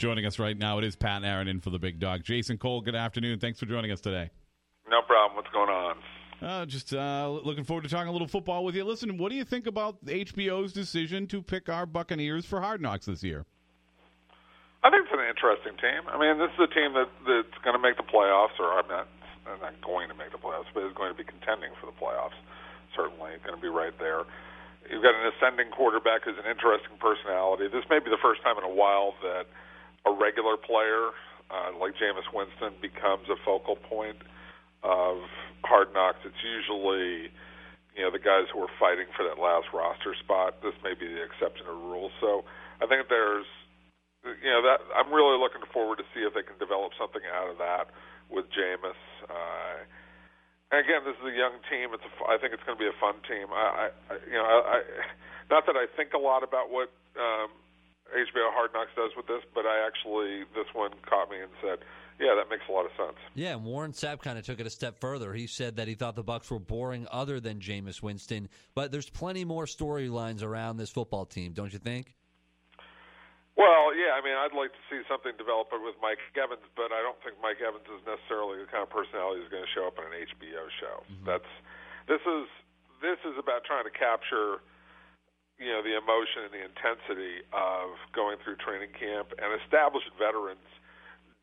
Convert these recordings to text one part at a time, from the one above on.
Joining us right now, it is Pat Aaron in for the big dog. Jason Cole, good afternoon. Thanks for joining us today. No problem. What's going on? Uh, just uh, looking forward to talking a little football with you. Listen, what do you think about HBO's decision to pick our Buccaneers for Hard Knocks this year? I think it's an interesting team. I mean, this is a team that that's going to make the playoffs, or I'm not, I'm not going to make the playoffs, but is going to be contending for the playoffs. Certainly, going to be right there. You've got an ascending quarterback who's an interesting personality. This may be the first time in a while that regular player uh, like Jameis Winston becomes a focal point of hard knocks. It's usually you know the guys who are fighting for that last roster spot. This may be the exception to the rule. So I think there's you know that I'm really looking forward to see if they can develop something out of that with Jameis. Uh, and again, this is a young team. It's a, I think it's going to be a fun team. I, I you know I, I not that I think a lot about what um, HBO Hard Knocks does with this, but I actually this one caught me and said, "Yeah, that makes a lot of sense." Yeah, and Warren Sapp kind of took it a step further. He said that he thought the Bucs were boring, other than Jameis Winston. But there's plenty more storylines around this football team, don't you think? Well, yeah, I mean, I'd like to see something develop with Mike Evans, but I don't think Mike Evans is necessarily the kind of personality who's going to show up in an HBO show. Mm-hmm. That's this is this is about trying to capture you know the emotion and the intensity of going through training camp and established veterans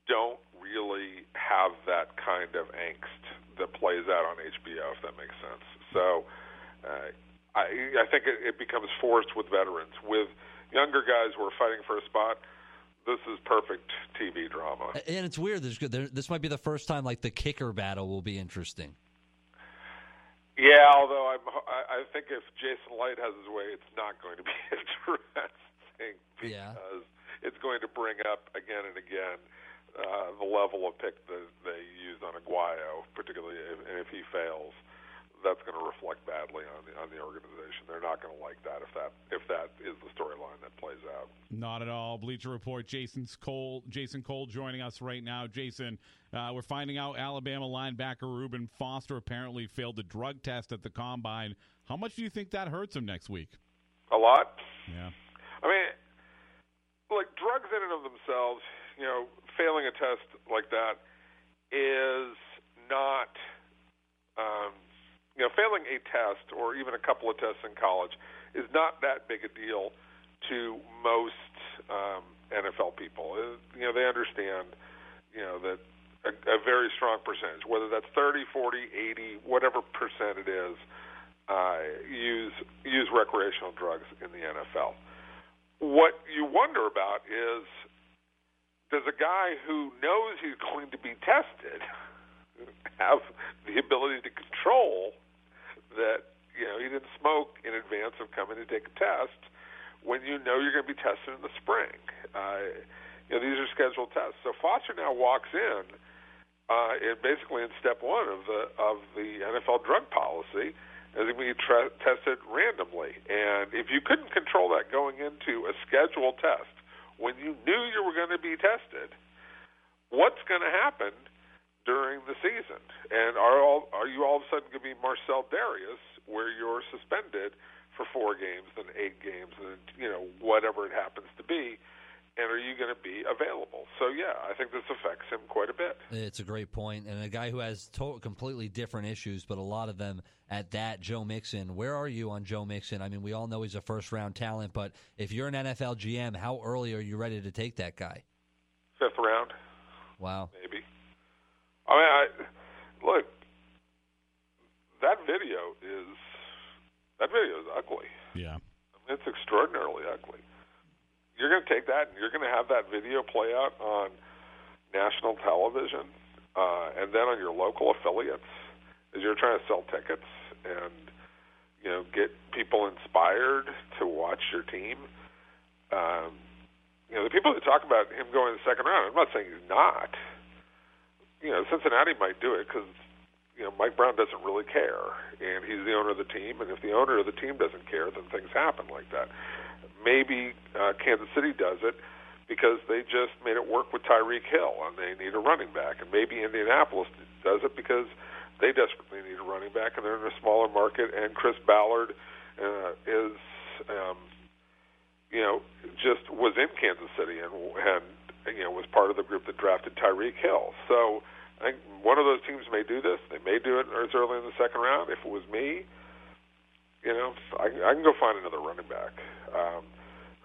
don't really have that kind of angst that plays out on HBO if that makes sense. So uh, I I think it, it becomes forced with veterans. With younger guys who are fighting for a spot this is perfect TV drama. And it's weird there, this might be the first time like the kicker battle will be interesting yeah, although I'm, I, I think if Jason Licht has his way, it's not going to be interesting because yeah. it's going to bring up again and again uh, the level of pick that they use on Aguayo, particularly if, if he fails that's going to reflect badly on the on the organization. They're not going to like that if that if that is the storyline that plays out. Not at all. Bleacher Report. Jason Cole. Jason Cole joining us right now. Jason, uh, we're finding out Alabama linebacker Reuben Foster apparently failed the drug test at the combine. How much do you think that hurts him next week? A lot. Yeah. I mean, like drugs in and of themselves, you know, failing a test like that is not. You know, failing a test or even a couple of tests in college is not that big a deal to most um, NFL people. Uh, you know, they understand, you know, that a, a very strong percentage, whether that's 30, 40, 80, whatever percent it is, uh, use use recreational drugs in the NFL. What you wonder about is does a guy who knows he's going to be tested have the ability to control that you know he didn't smoke in advance of coming to take a test when you know you're going to be tested in the spring. Uh, you know these are scheduled tests. So Foster now walks in uh, in basically in step one of the of the NFL drug policy is going be tra- tested randomly. And if you couldn't control that going into a scheduled test when you knew you were going to be tested, what's going to happen during the season? And are all are you all of a sudden going to be Marcell Dareus, where you're suspended for four games, then eight games, and you know whatever it happens to be? And are you going to be available? So yeah, I think this affects him quite a bit. It's a great point, and a guy who has to- completely different issues, but a lot of them at that. Joe Mixon, where are you on Joe Mixon? I mean, we all know he's a first round talent, but if you're an NFL GM, how early are you ready to take that guy? Fifth round. Wow. Maybe. I mean, I look. That video is that video is ugly. Yeah, I mean, it's extraordinarily ugly. You're going to take that and you're going to have that video play out on national television, uh, and then on your local affiliates as you're trying to sell tickets and you know get people inspired to watch your team. Um, you know, the people that talk about him going in the second round, I'm not saying he's not. You know, Cincinnati might do it because you know Mike Brown doesn't really care, and he's the owner of the team. And if the owner of the team doesn't care, then things happen like that. Maybe uh, Kansas City does it because they just made it work with Tyreek Hill, and they need a running back. And maybe Indianapolis does it because they desperately need a running back, and they're in a smaller market. And Chris Ballard uh, is, um, you know, just was in Kansas City and and you know was part of the group that drafted Tyreek Hill. So I think one of those teams may do this. They may do it as early in the second round. If it was me, you know, I, I can go find another running back um,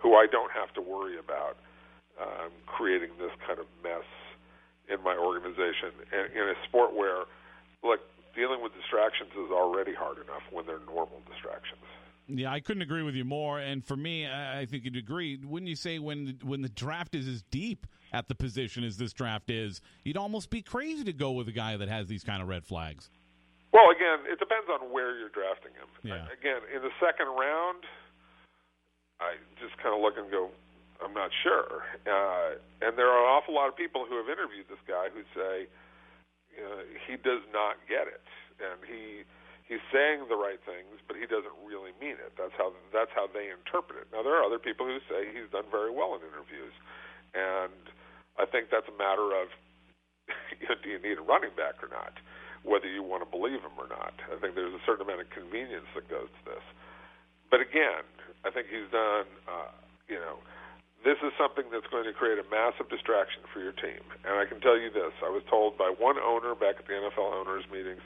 who I don't have to worry about um, creating this kind of mess in my organization and in a sport where, look, dealing with distractions is already hard enough when they're normal distractions. Yeah, I couldn't agree with you more. And for me, I think you'd agree. Wouldn't you say when when the draft is as deep at the position as this draft is, you'd almost be crazy to go with a guy that has these kind of red flags? Well, again, it depends on where you're drafting him. Yeah. Again, in the second round, I just kind of look and go, I'm not sure. Uh, and there are an awful lot of people who have interviewed this guy who say know, he does not get it, and he he's saying the right things, but he doesn't really mean it. That's how that's how they interpret it. Now there are other people who say he's done very well in interviews, and I think that's a matter of you know, do you need a running back or not, whether you want to believe him or not. I think there's a certain amount of convenience that goes to this. But again, I think he's done. Uh, you know, this is something that's going to create a massive distraction for your team. And I can tell you this: I was told by one owner back at the NFL owners meetings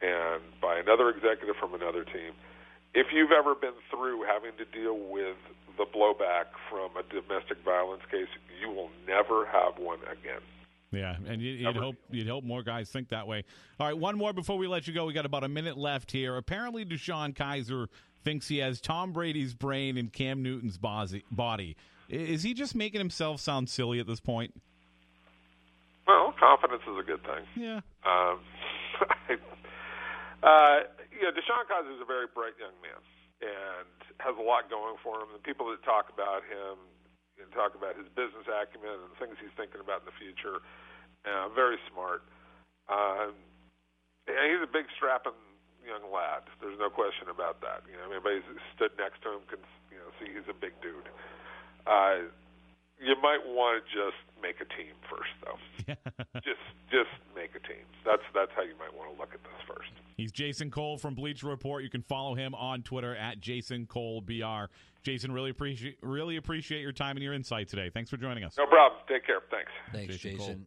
and by another executive from another team. If you've ever been through having to deal with the blowback from a domestic violence case, you will never have one again. Yeah, and you'd, you'd hope you'd hope more guys think that way. All right, one more before we let you go. We got about a minute left here. Apparently, DeShone Kizer thinks he has Tom Brady's brain and Cam Newton's body. Is he just making himself sound silly at this point? Well, confidence is a good thing. Yeah. Um, Uh, you know, DeShone Kizer is a very bright young man and has a lot going for him. The people that talk about him and talk about his business acumen and things he's thinking about in the future, uh, very smart. Um, and he's a big, strapping young lad. There's no question about that. You know, anybody who's stood next to him can, you know, see he's a big dude. Uh, you might want to just make a team first, though. just just make a team. That's that's how you might want to look at this first. He's Jason Cole from Bleacher Report. You can follow him on Twitter at Jason Cole Br. Jason, really appreciate really appreciate your time and your insight today. Thanks for joining us. No problem. Take care. Thanks. Thanks, Jason. Jason.